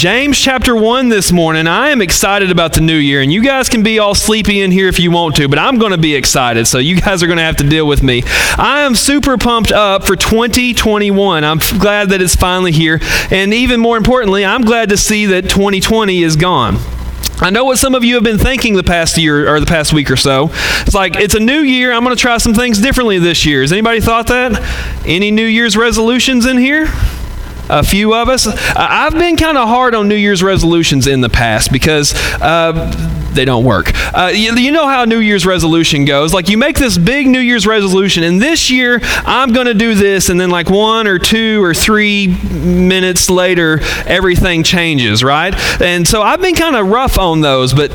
James chapter 1 this morning. I am excited about the new year, and you guys can be all sleepy in here if you want to, but I'm going to be excited, so you guys are going to have to deal with me. I am super pumped up for 2021. I'm glad that it's finally here, and even more importantly, I'm glad to see that 2020 is gone. I know what some of you have been thinking the past year or the past week or so. It's like it's a new year. I'm going to try some things differently this year. Has anybody thought that? Any New Year's resolutions in here? A few of us. I've been kind of hard on New Year's resolutions in the past because uh, they don't work. Uh, you, you, know how New Year's resolution goes. Like you make this big New Year's resolution, and this year I'm going to do this, and then like one or two or three minutes later, everything changes, right? And so I've been kind of rough on those, but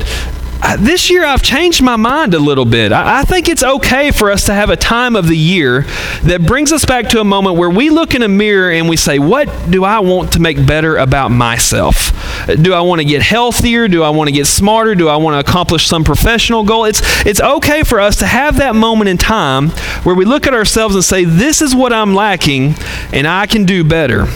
this year I've changed my mind a little bit. I, I, think it's okay for us to have a time of the year that brings us back to a moment where we look in a mirror and we say, What do I want to make better about myself? Do I want to get healthier? Do I want to get smarter? Do I want to accomplish some professional goal? It's, it's okay for us to have that moment in time where we look at ourselves and say, This is what I'm lacking, and I can do better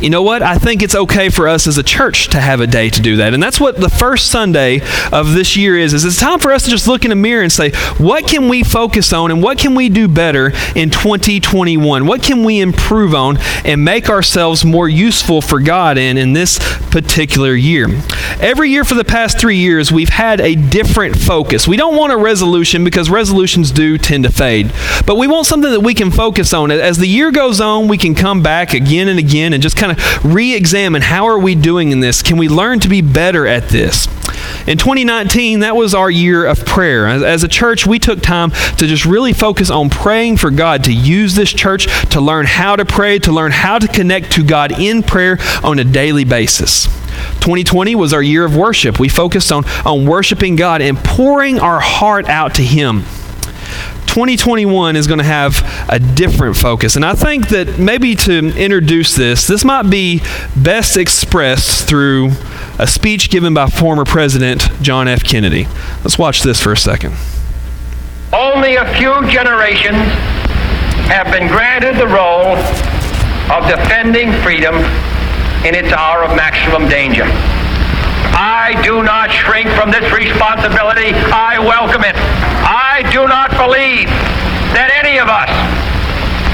you know what? I think it's okay for us as a church to have a day to do that. And that's what the first Sunday of this year is. Is it's time for us to just look in a mirror and say, what can we focus on and what can we do better in 2021? What can we improve on and make ourselves more useful for God in in this particular year? Every year for the past 3 years, we've had a different focus. We don't want a resolution because resolutions do tend to fade. But we want something that we can focus on. As the year goes on, we can come back again and again and just kind of re-examine how are we doing in this? Can we learn to be better at this? In 2019, that was our year of prayer. As, as, a church, we took time to just really focus on praying for God, to use this church to learn how to pray, to learn how to connect to God in prayer on a daily basis. 2020 was our year of worship. We focused on, on worshiping God and pouring our heart out to Him. 2021 is going to have a different focus. And I think that maybe to introduce this, this might be best expressed through a speech given by former President John F. Kennedy. Let's watch this for a second. Only a few generations have been granted the role of defending freedom in its hour of maximum danger. I do not shrink from this responsibility. I welcome it. I do not believe that any of us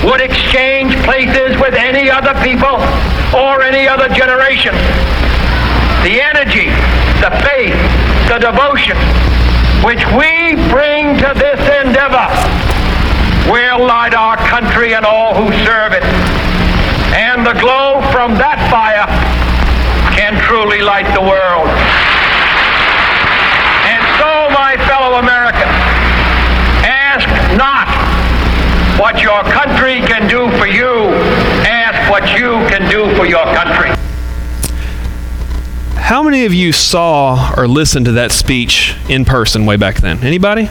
would exchange places with any other people or any other generation. The energy, the faith, the devotion which we bring to this endeavor will light our country and all who serve it. And the glow from that fire can truly light the world. And so, my fellow Americans, ask not what your country can do for you, ask what you can do for your country. How many of you saw or listened to that speech in person way back then? Anybody?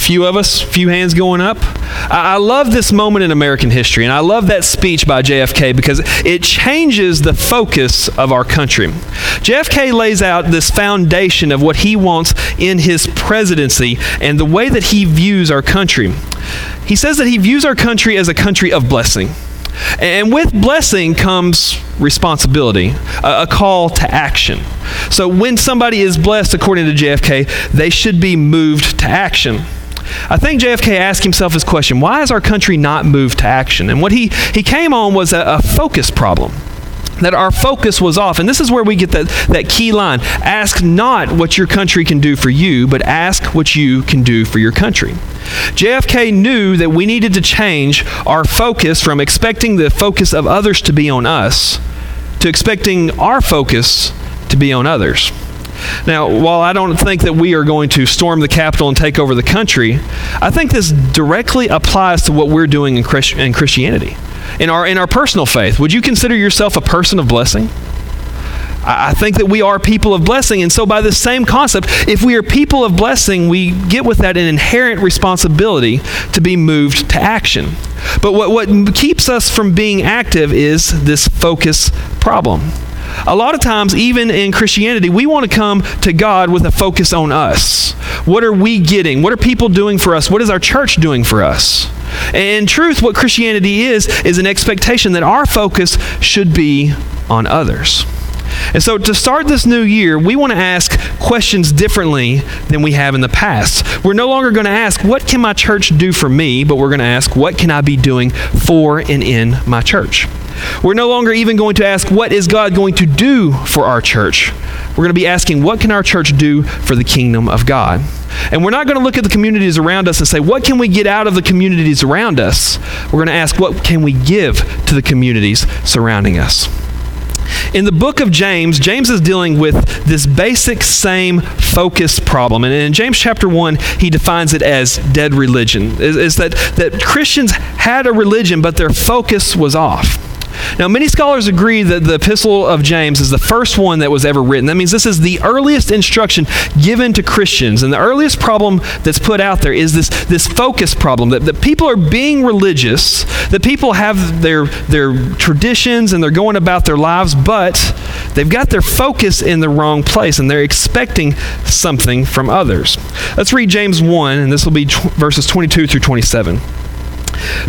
Few of us, few hands going up. I, I love this moment in American history, and I love that speech by JFK because it changes the focus of our country. JFK lays out this foundation of what he wants in his presidency and the way that he views our country. He says that he views our country as a country of blessing. And with blessing comes responsibility, a, call to action. So when somebody is blessed, according to JFK, they should be moved to action. I think JFK asked himself his question why has our country not moved to action? And what he, he came on was a, a focus problem that our focus was off. And this is where we get that, that key line ask not what your country can do for you, but ask what you can do for your country. JFK knew that we needed to change our focus from expecting the focus of others to be on us to expecting our focus to be on others. Now, while I don't think that we are going to storm the Capitol and take over the country, I think this directly applies to what we're doing in, Christ- in Christianity. In our, in our personal faith, would you consider yourself a person of blessing? I think that we are people of blessing. And so, by the same concept, if we are people of blessing, we get with that an inherent responsibility to be moved to action. But what, what keeps us from being active is this focus problem. A lot of times, even in Christianity, we want to come to God with a focus on us. What are we getting? What are people doing for us? What is our church doing for us? And in truth, what Christianity is, is an expectation that our focus should be on others. And so, to start this new year, we want to ask questions differently than we have in the past. We're no longer going to ask, What can my church do for me? but we're going to ask, What can I be doing for and in my church? We're no longer even going to ask, What is God going to do for our church? We're going to be asking, What can our church do for the kingdom of God? And we're not going to look at the communities around us and say, What can we get out of the communities around us? We're going to ask, What can we give to the communities surrounding us? In the book of James, James is dealing with this basic same focus problem. And in James chapter 1, he defines it as dead religion. Is, that, that Christians had a religion, but their focus was off. Now, many scholars agree that the Epistle of James is the first one that was ever written. That means this is the earliest instruction given to Christians. And the earliest problem that's put out there is this, this focus problem that, that people are being religious, that people have their, their traditions and they're going about their lives, but they've got their focus in the wrong place and they're expecting something from others. Let's read James 1, and this will be verses 22 through 27.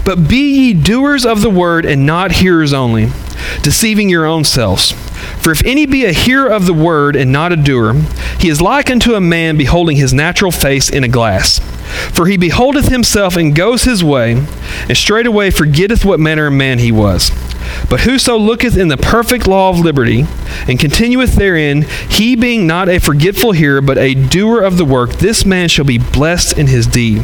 But be ye doers of the word and not hearers only, deceiving your own selves. For if any be a hearer of the word and not a doer, he is like unto a man beholding his natural face in a glass. For he beholdeth himself and goes his way, and straightway forgetteth what manner of man he was. But whoso looketh in the perfect law of liberty, and continueth therein, he being not a forgetful hearer, but a doer of the work, this man shall be blessed in his deed.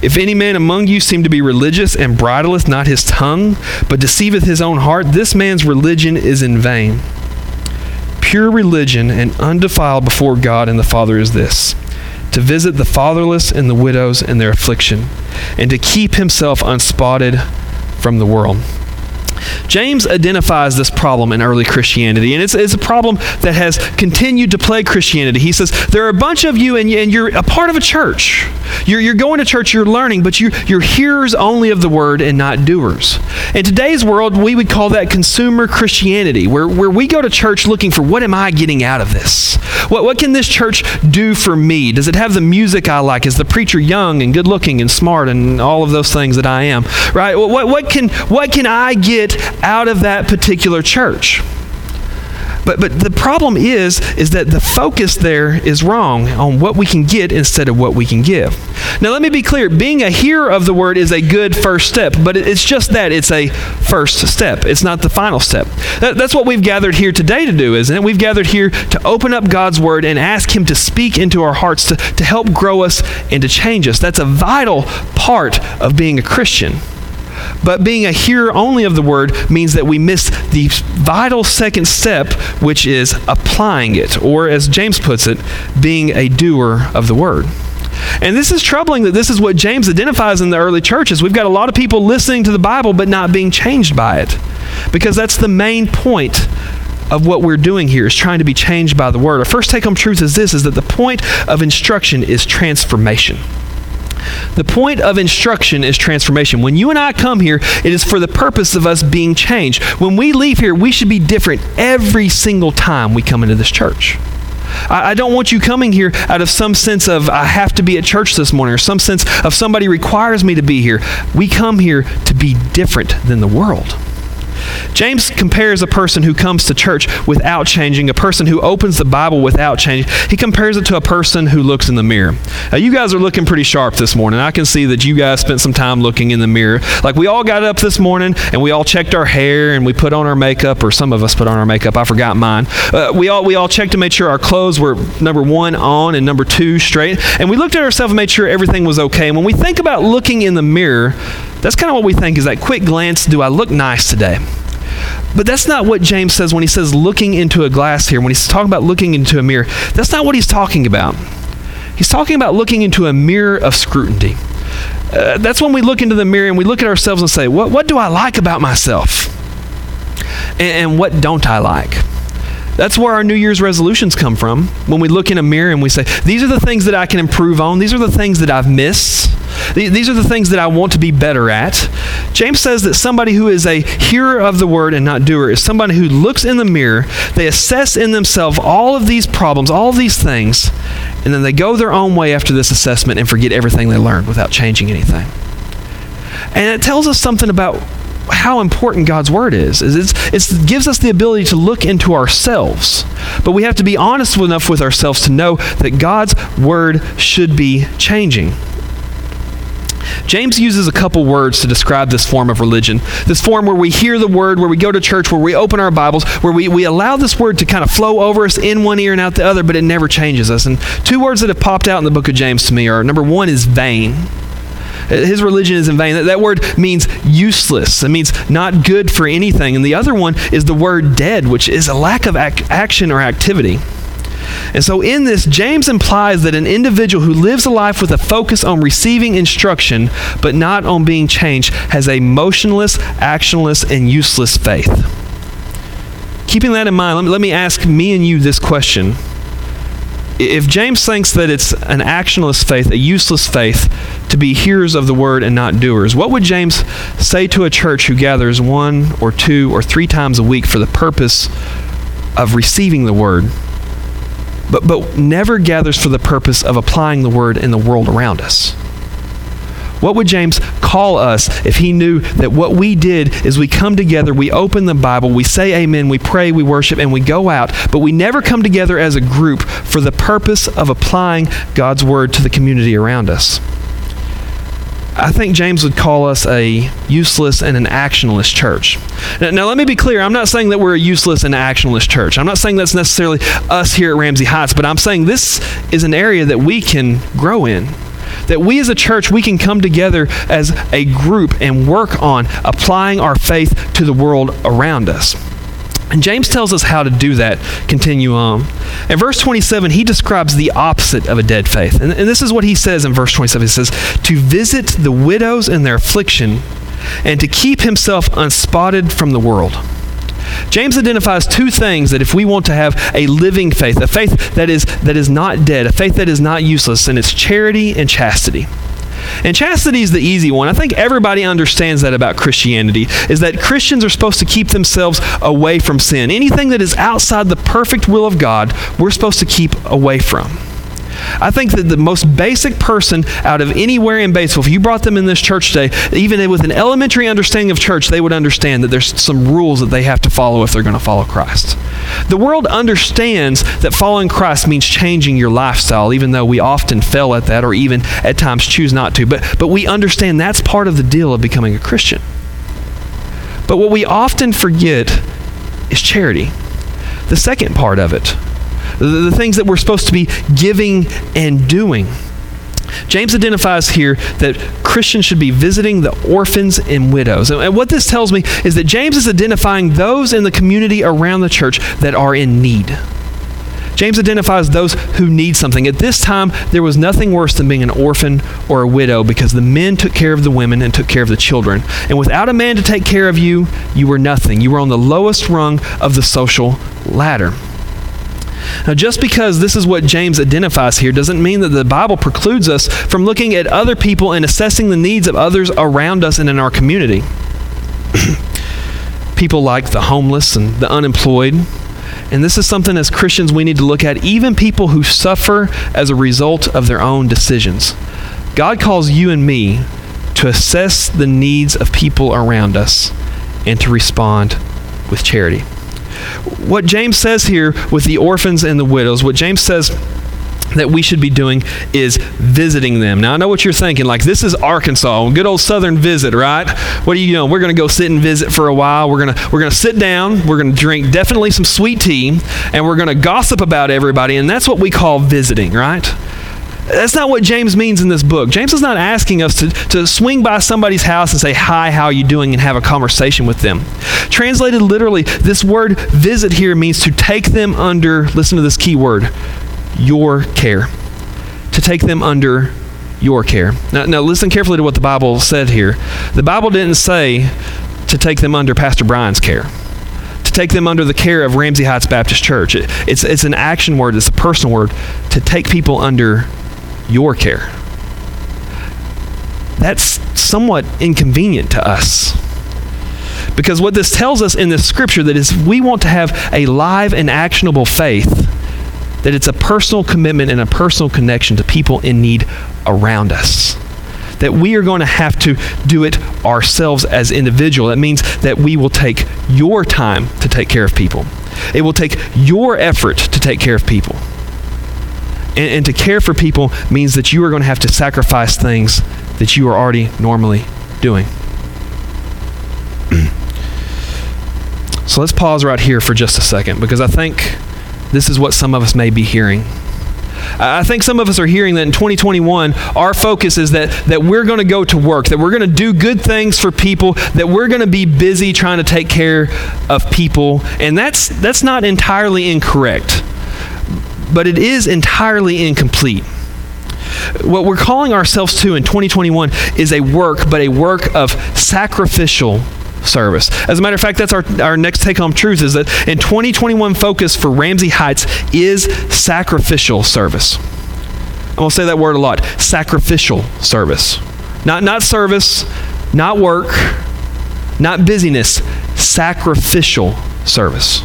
If any man among you seem to be religious and bridleth not his tongue, but deceiveth his own heart, this man's religion is in vain. Pure religion and undefiled before God and the Father is this to visit the fatherless and the widows in their affliction, and to keep himself unspotted from the world. James identifies this problem in early Christianity, and it's, it's, a problem that has continued to plague Christianity. He says, There are a bunch of you, and, and you're a part of a church. You're, you're going to church, you're learning, but you, you're hearers only of the word and not doers. In today's world, we would call that consumer Christianity, where, where we go to church looking for what am I getting out of this? What, what can this church do for me? Does it have the music I like? Is the preacher young and good looking and smart and all of those things that I am? Right? What, what, can, what can I get out of that particular church. But, but the problem is is that the focus there is wrong on what we can get instead of what we can give. Now let me be clear, being a hearer of the word is a good first step, but it's just that it's a first step. It's not the final step. That, that's what we've gathered here today to do, isn't it? We've gathered here to open up God's word and ask him to speak into our hearts to, to help grow us and to change us. That's a vital part of being a Christian. But being a hearer only of the word means that we miss the vital second step, which is applying it, or as James puts it, being a doer of the word. And this is troubling that this is what James identifies in the early churches. We've got a lot of people listening to the Bible but not being changed by it. Because that's the main point of what we're doing here is trying to be changed by the word. Our first take home truth is this is that the point of instruction is transformation. The point of instruction is transformation. When you and I come here, it is for the purpose of us being changed. When we leave here, we should be different every single time we come into this church. I, don't want you coming here out of some sense of I have to be at church this morning or some sense of somebody requires me to be here. We come here to be different than the world. James compares a person who comes to church without changing, a person who opens the Bible without changing. He compares it to a person who looks in the mirror. Now, you guys are looking pretty sharp this morning. I can see that you guys spent some time looking in the mirror. Like we all got up this morning and we all checked our hair and we put on our makeup, or some of us put on our makeup. I forgot mine. Uh, we all we all checked to make sure our clothes were number one on and number two straight, and we looked at ourselves and made sure everything was okay. And when we think about looking in the mirror, that's kind of what we think is that quick glance. Do I look nice today? But that's not what James says when he says looking into a glass here. When he's talking about looking into a mirror, that's not what he's talking about. He's talking about looking into a mirror of scrutiny. Uh, that's when we look into the mirror and we look at ourselves and say, What, what do I like about myself? And, and what don't I like? That's where our New Year's resolutions come from. When we look in a mirror and we say, These are the things that I can improve on, these are the things that I've missed, these are the things that I want to be better at. James says that somebody who is a hearer of the word and not doer is somebody who looks in the mirror, they assess in themselves all of these problems, all of these things, and then they go their own way after this assessment and forget everything they learned without changing anything. And it tells us something about how important God's word is. it gives us the ability to look into ourselves. But we have to be honest enough with ourselves to know that God's word should be changing. James uses a couple words to describe this form of religion. This form where we hear the word, where we go to church, where we open our Bibles, where we, we allow this word to kind of flow over us in one ear and out the other, but it never changes us. And two words that have popped out in the book of James to me are number one is vain. His religion is in vain. That, that word means useless. It means not good for anything. And the other one is the word dead, which is a lack of ac- action or activity. And so, in this, James implies that an individual who lives a life with a focus on receiving instruction but not on being changed has a motionless, actionless, and useless faith. Keeping that in mind, let me, let me ask me and you this question if James thinks that it's an actionless faith, a useless faith, to be hearers of the word and not doers, what would James say to a church who gathers one or two or three times a week for the purpose of receiving the word, but, but never gathers for the purpose of applying the word in the world around us? What would James call us if he knew that what we did is we come together, we open the Bible, we say amen, we pray, we worship, and we go out, but we never come together as a group for the purpose of applying God's word to the community around us? I think James would call us a useless and an actionless church. Now, now, let me be clear. I'm not saying that we're a useless and actionless church. I'm not saying that's necessarily us here at Ramsey Heights, but I'm saying this is an area that we can grow in that we as a church, we can come together as a group and work on applying our faith to the world around us. And James tells us how to do that. Continue on. In verse 27, he describes the opposite of a dead faith. And, and, this is what he says in verse 27. He says, To visit the widows in their affliction and to keep himself unspotted from the world. James identifies two things that if we want to have a living faith, a faith that is, that is not dead, a faith that is not useless, and it's charity and chastity. And chastity is the easy one. I think everybody understands that about Christianity is that Christians are supposed to keep themselves away from sin. Anything that is outside the perfect will of God, we're supposed to keep away from. I think that the most basic person out of anywhere in Batesville, if you brought them in this church today, even with an elementary understanding of church, they would understand that there's some rules that they have to follow if they're going to follow Christ. The world understands that following Christ means changing your lifestyle, even though we often fail at that or even at times choose not to. But, but we understand that's part of the deal of becoming a Christian. But what we often forget is charity. The second part of it the, the things that we're supposed to be giving and doing. James identifies here that Christians should be visiting the orphans and widows. And what this tells me is that James is identifying those in the community around the church that are in need. James identifies those who need something. At this time, there was nothing worse than being an orphan or a widow because the men took care of the women and took care of the children. And without a man to take care of you, you were nothing. You were on the lowest rung of the social ladder. Now, just because this is what James identifies here doesn't mean that the Bible precludes us from looking at other people and assessing the needs of others around us and in our community. people like the homeless and the unemployed. And this is something as Christians we need to look at, even people who suffer as a result of their own decisions. God calls you and me to assess the needs of people around us and to respond with charity what James says here with the orphans and the widows, what James says that we should be doing is visiting them. Now I know what you're thinking, like this is Arkansas, good old southern visit, right? What are you doing? We're gonna go sit and visit for a while. We're gonna we're gonna sit down, we're gonna drink definitely some sweet tea, and we're gonna gossip about everybody, and that's what we call visiting, right? That's not what James means in this book. James is not asking us to, to swing by somebody's house and say, Hi, how are you doing? and have a conversation with them. Translated literally, this word visit here means to take them under, listen to this key word, your care. To take them under your care. Now, now listen carefully to what the Bible said here. The Bible didn't say to take them under Pastor Brian's care To take them under the care of Ramsey Heights Baptist Church. It, it's, it's an action word, it's a personal word to take people under your care. That's somewhat inconvenient to us. Because what this tells us in this scripture that is we want to have a live and actionable faith that it's a personal commitment and a personal connection to people in need around us that we are going to have to do it ourselves as individual. That means that we will take your time to take care of people. It will take your effort to take care of people. And, and to care for people means that you are going to have to sacrifice things that you are already normally doing. so let's pause right here for just a second because I think this is what some of us may be hearing. I think some of us are hearing that in 2021, our focus is that, that we're going to go to work, that we're going to do good things for people, that we're going to be busy trying to take care of people. And that's, that's not entirely incorrect, but it is entirely incomplete. What we're calling ourselves to in 2021 is a work, but a work of sacrificial service. As a matter of fact, that's our, our next take home truth is that in 2021 focus for Ramsey Heights is sacrificial service. I'm going to say that word a lot sacrificial service. Not, not service, not work, not busyness, sacrificial service.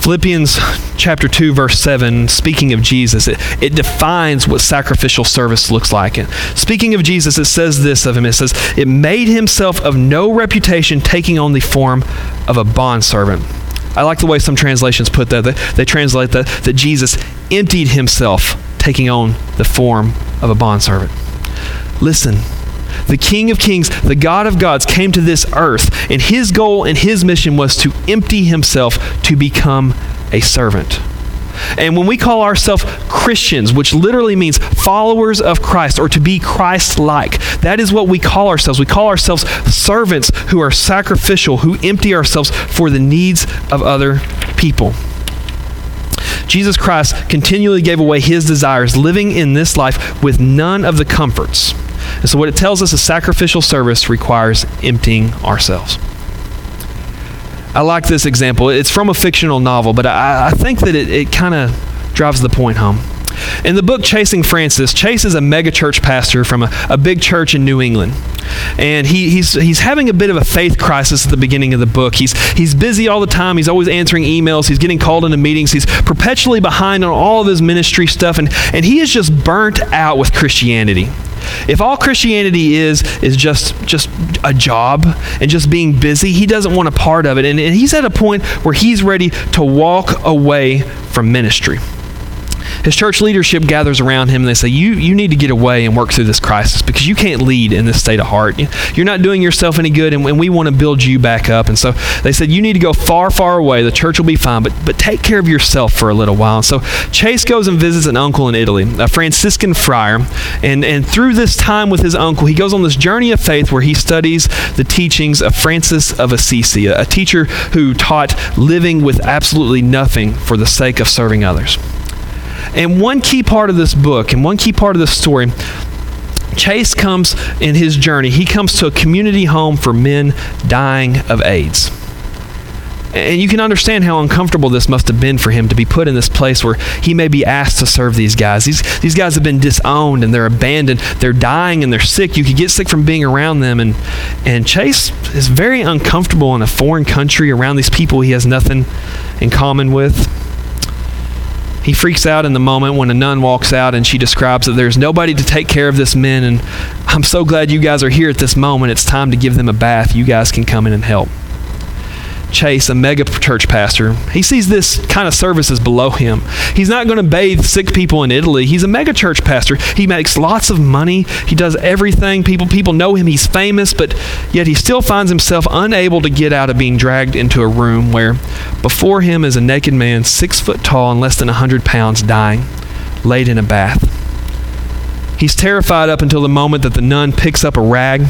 Philippians chapter 2, verse 7, speaking of Jesus, it, it defines what sacrificial service looks like. And speaking of Jesus, it says this of him it says, It made himself of no reputation, taking on the form of a bondservant. I like the way some translations put that. They, they translate that, that Jesus emptied himself, taking on the form of a bondservant. Listen, the King of Kings, the God of gods, came to this earth, and his goal and his mission was to empty himself to become a servant. And when we call ourselves Christians, which literally means followers of Christ or to be Christ like, that is what we call ourselves. We call ourselves servants who are sacrificial, who empty ourselves for the needs of other people. Jesus Christ continually gave away his desires, living in this life with none of the comforts and so, what it tells us is sacrificial service requires emptying ourselves. I like this example. It's from a fictional novel, but I, I think that it, it kind of drives the point home. In the book Chasing Francis, Chase is a megachurch pastor from a, a big church in New England. And he, he's, he's having a bit of a faith crisis at the beginning of the book. He's, he's busy all the time. He's always answering emails. He's getting called into meetings. He's perpetually behind on all of his ministry stuff. And, and he is just burnt out with Christianity. If all Christianity is is just just a job and just being busy, he doesn't want a part of it. And, and he's at a point where he's ready to walk away from ministry his church leadership gathers around him and they say, you, you need to get away and work through this crisis because you can't lead in this state of heart. You're not doing yourself any good, and, and we want to build you back up. And so they said, You need to go far, far away. The church will be fine, but, but take care of yourself for a little while. And so Chase goes and visits an uncle in Italy, a Franciscan friar. And, and through this time with his uncle, he goes on this journey of faith where he studies the teachings of Francis of Assisi, a, a teacher who taught living with absolutely nothing for the sake of serving others. And one key part of this book and one key part of this story Chase comes in his journey, he comes to a community home for men dying of AIDS. And you can understand how uncomfortable this must have been for him to be put in this place where he may be asked to serve these guys. These, these guys have been disowned and they're abandoned. They're dying and they're sick. You could get sick from being around them. And, and Chase is very uncomfortable in a foreign country around these people he has nothing in common with. He freaks out in the moment when a nun walks out and she describes that there's nobody to take care of this men, And I'm so glad you guys are here at this moment. It's time to give them a bath. You guys can come in and help. Chase, a mega church pastor, he sees this kind of service as below him. He's not going to bathe sick people in Italy. He's a mega church pastor. He makes lots of money. He does everything. People people know him. He's famous, but yet he still finds himself unable to get out of being dragged into a room where before him is a naked man, six foot tall and less than a hundred pounds, dying, laid in a bath. He's terrified up until the moment that the nun picks up a rag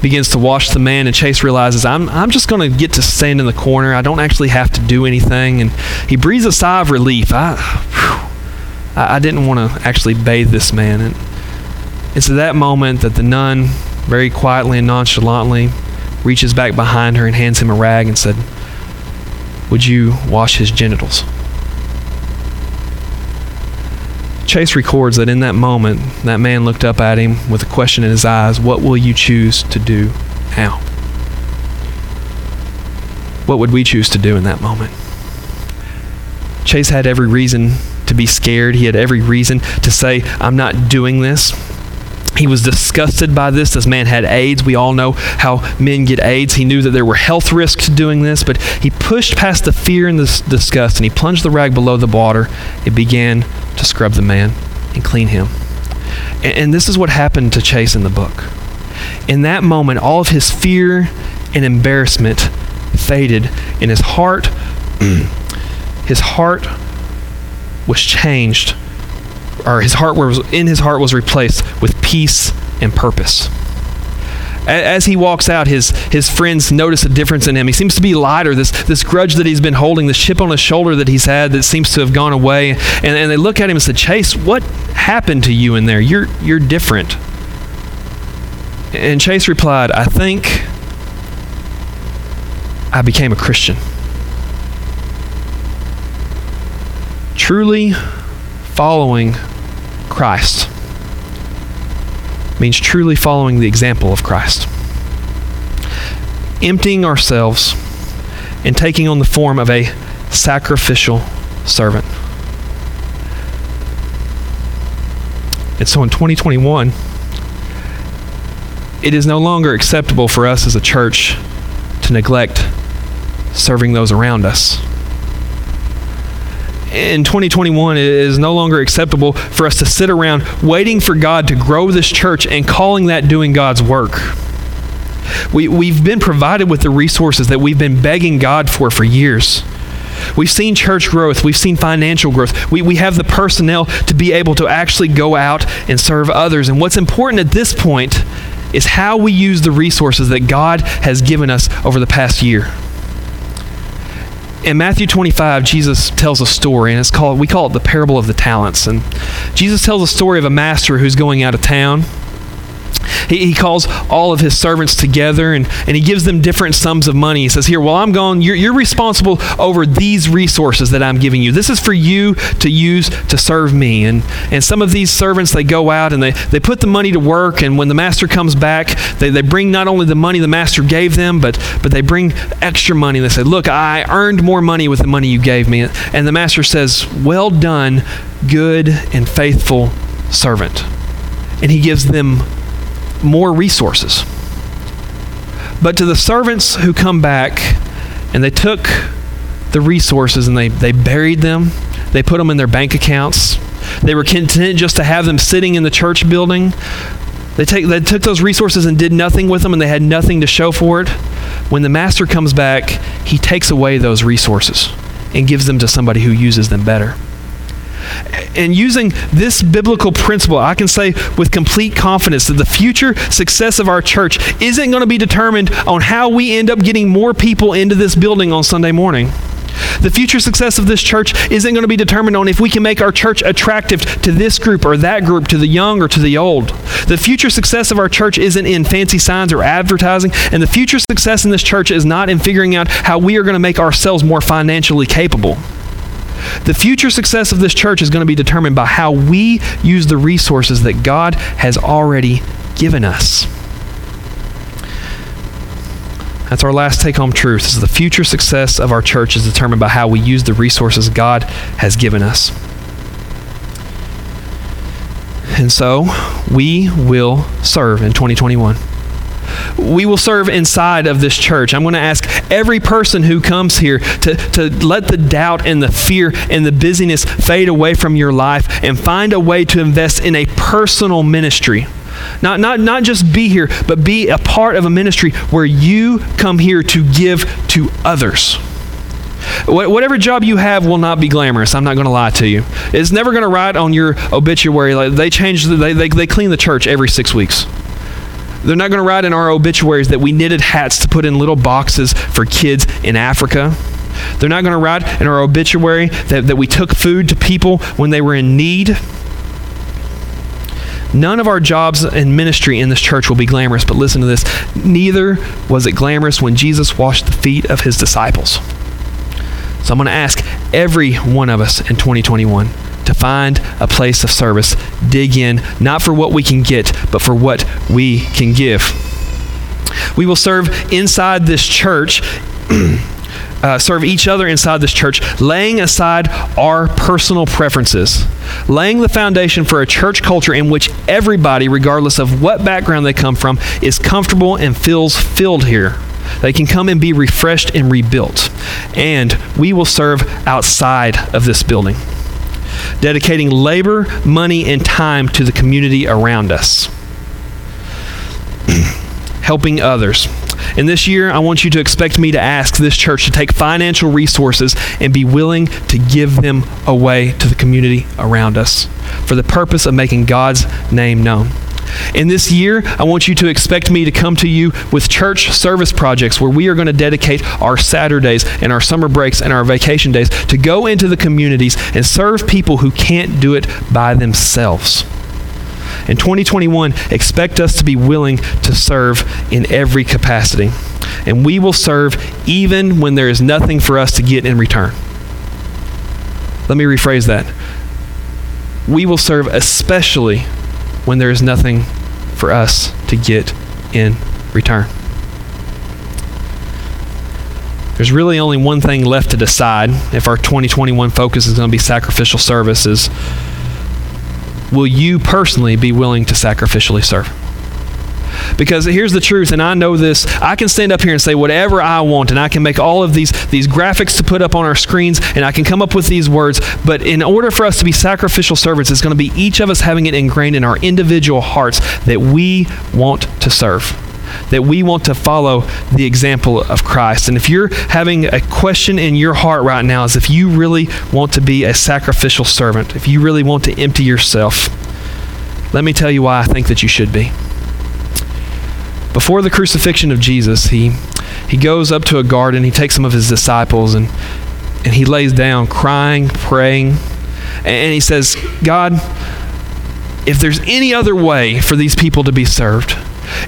begins to wash the man, and Chase realizes, I'm, I'm just going to get to stand in the corner. I don't actually have to do anything. And he breathes a sigh of relief. I, whew, I, I didn't want to actually bathe this man. And it's at that moment that the nun, very quietly and nonchalantly, reaches back behind her and hands him a rag and said, Would you wash his genitals? Chase records that in that moment, that man looked up at him with a question in his eyes What will you choose to do now? What would we choose to do in that moment? Chase had every reason to be scared. He had every reason to say, I'm not doing this. He was disgusted by this. This man had AIDS. We all know how men get AIDS. He knew that there were health risks to doing this, but he pushed past the fear and the disgust and he plunged the rag below the water. It began to scrub the man and clean him. And, and this is what happened to Chase in the book. In that moment, all of his fear and embarrassment faded, and his heart, his heart was changed or his heart was in his heart was replaced with peace and purpose. As he walks out, his, his friends notice a difference in him. He seems to be lighter. This, this grudge that he's been holding, this chip on his shoulder that he's had that seems to have gone away. And, and they look at him and say, Chase, what happened to you in there? You're, you're different. And Chase replied, I think I became a Christian. Truly following Christ means truly following the example of Christ. Emptying ourselves and taking on the form of a sacrificial servant. And so in 2021, it is no longer acceptable for us as a church to neglect serving those around us in 2021 it is no longer acceptable for us to sit around waiting for God to grow this church and calling that doing God's work. We, we've been provided with the resources that we've been begging God for for years. We've seen church growth. We've seen financial growth. We, we have the personnel to be able to actually go out and serve others. And what's important at this point is how we use the resources that God has given us over the past year in Matthew 25, Jesus tells a story, and it's called, we call it the parable of the talents. And Jesus tells a story of a master who's going out of town he, he calls all of his servants together and, and he gives them different sums of money. He says, Here, while I'm gone, you're, you're responsible over these resources that I'm giving you. This is for you to use to serve me. And, and some of these servants, they go out and they, they put the money to work. And when the master comes back, they, they bring not only the money the master gave them, but, but they bring extra money. They say, Look, I earned more money with the money you gave me. And the master says, Well done, good and faithful servant. And he gives them more resources. But to the servants who come back and they took the resources and they, they buried them, they put them in their bank accounts, they were content just to have them sitting in the church building. They, take, they took those resources and did nothing with them, and they had nothing to show for it. When the master comes back, he takes away those resources and gives them to somebody who uses them better. And using this biblical principle, I can say with complete confidence that the future success of our church isn't going to be determined on how we end up getting more people into this building on Sunday morning. The future success of this church isn't going to be determined on if we can make our church attractive to this group or that group, to the young or to the old. The future success of our church isn't in fancy signs or advertising, and the future success in this church is not in figuring out how we are going to make ourselves more financially capable. The future success of this church is going to be determined by how we use the resources that God has already given us. That's our last take home truth. Is the future success of our church is determined by how we use the resources God has given us. And so, we will serve in 2021 we will serve inside of this church. I'm going to ask every person who comes here to, to let the doubt and the fear and the busyness fade away from your life and find a way to invest in a personal ministry. Not, not, not just be here, but be a part of a ministry where you come here to give to others. Whatever job you have will not be glamorous. I'm not going to lie to you. It's never going to write on your obituary. Like they change, they, they, they clean the church every six weeks. They're not going to write in our obituaries that we knitted hats to put in little boxes for kids in Africa. They're not going to write in our obituary that, that we took food to people when they were in need. None of our jobs and ministry in this church will be glamorous, but listen to this. Neither was it glamorous when Jesus washed the feet of his disciples. So I'm going to ask every one of us in 2021 to find a place of service. Dig in, not for what we can get, but for what we can give. We will serve inside this church. Uh, serve each other inside this church, laying aside our personal preferences, laying the foundation for a church culture in which everybody, regardless of what background they come from, is comfortable and feels filled here. They can come and be refreshed and rebuilt. And we will serve outside of this building, dedicating labor, money, and time to the community around us, helping others. And this year, I want you to expect me to ask this church to take financial resources and be willing to give them away to the community around us for the purpose of making God's name known. In this year, I want you to expect me to come to you with church service projects where we are going to dedicate our Saturdays and our summer breaks and our vacation days to go into the communities and serve people who can't do it by themselves. In 2021, expect us to be willing to serve in every capacity. And we will serve even when there is nothing for us to get in return. Let me rephrase that. We will serve especially when there is nothing for us to get in return. There's really only one thing left to decide if our 2021 focus is going to be sacrificial services. Will you personally be willing to sacrificially serve? Because here's the truth, and I know this. I can stand up here and say whatever I want, and I can make all of these, these graphics to put up on our screens, and I can come up with these words. But in order for us to be sacrificial servants, it's going to be each of us having it ingrained in our individual hearts that we want to serve that we want to follow the example of Christ. And if you're having a question in your heart right now, is if you really want to be a sacrificial servant, if you really want to empty yourself, let me tell you why I think that you should be. Before the crucifixion of Jesus, he, he goes up to a garden, he takes some of his disciples, and, and he lays down crying, praying, and he says, God, if there's any other way for these people to be served,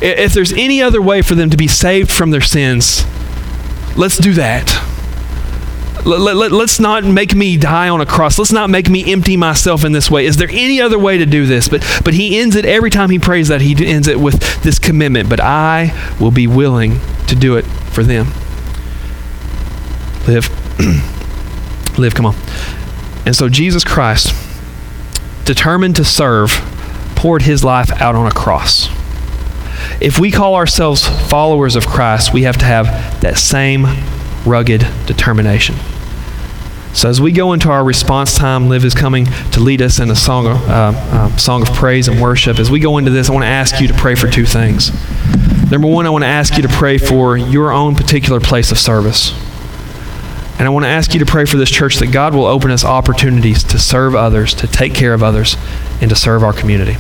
if there's any other way for them to be saved from their sins, let's do that. Let, let, let's not make me die on a cross. Let's not make me empty myself in this way. Is there any other way to do this? But, but he ends it every time he prays that, he ends it with this commitment. But I will be willing to do it for them. Liv. Liv, come on. And so Jesus Christ, determined to serve, poured his life out on a cross. If we call ourselves followers of Christ, we have to have that same rugged determination. So as we go into our response time, Liv is coming to lead us in a song uh, uh, song of praise and worship. As we go into this, I want to ask you to pray for two things. Number one, I want to ask you to pray for your own particular place of service. And I want to ask you to pray for this church that God will open us opportunities to serve others, to take care of others, and to serve our community.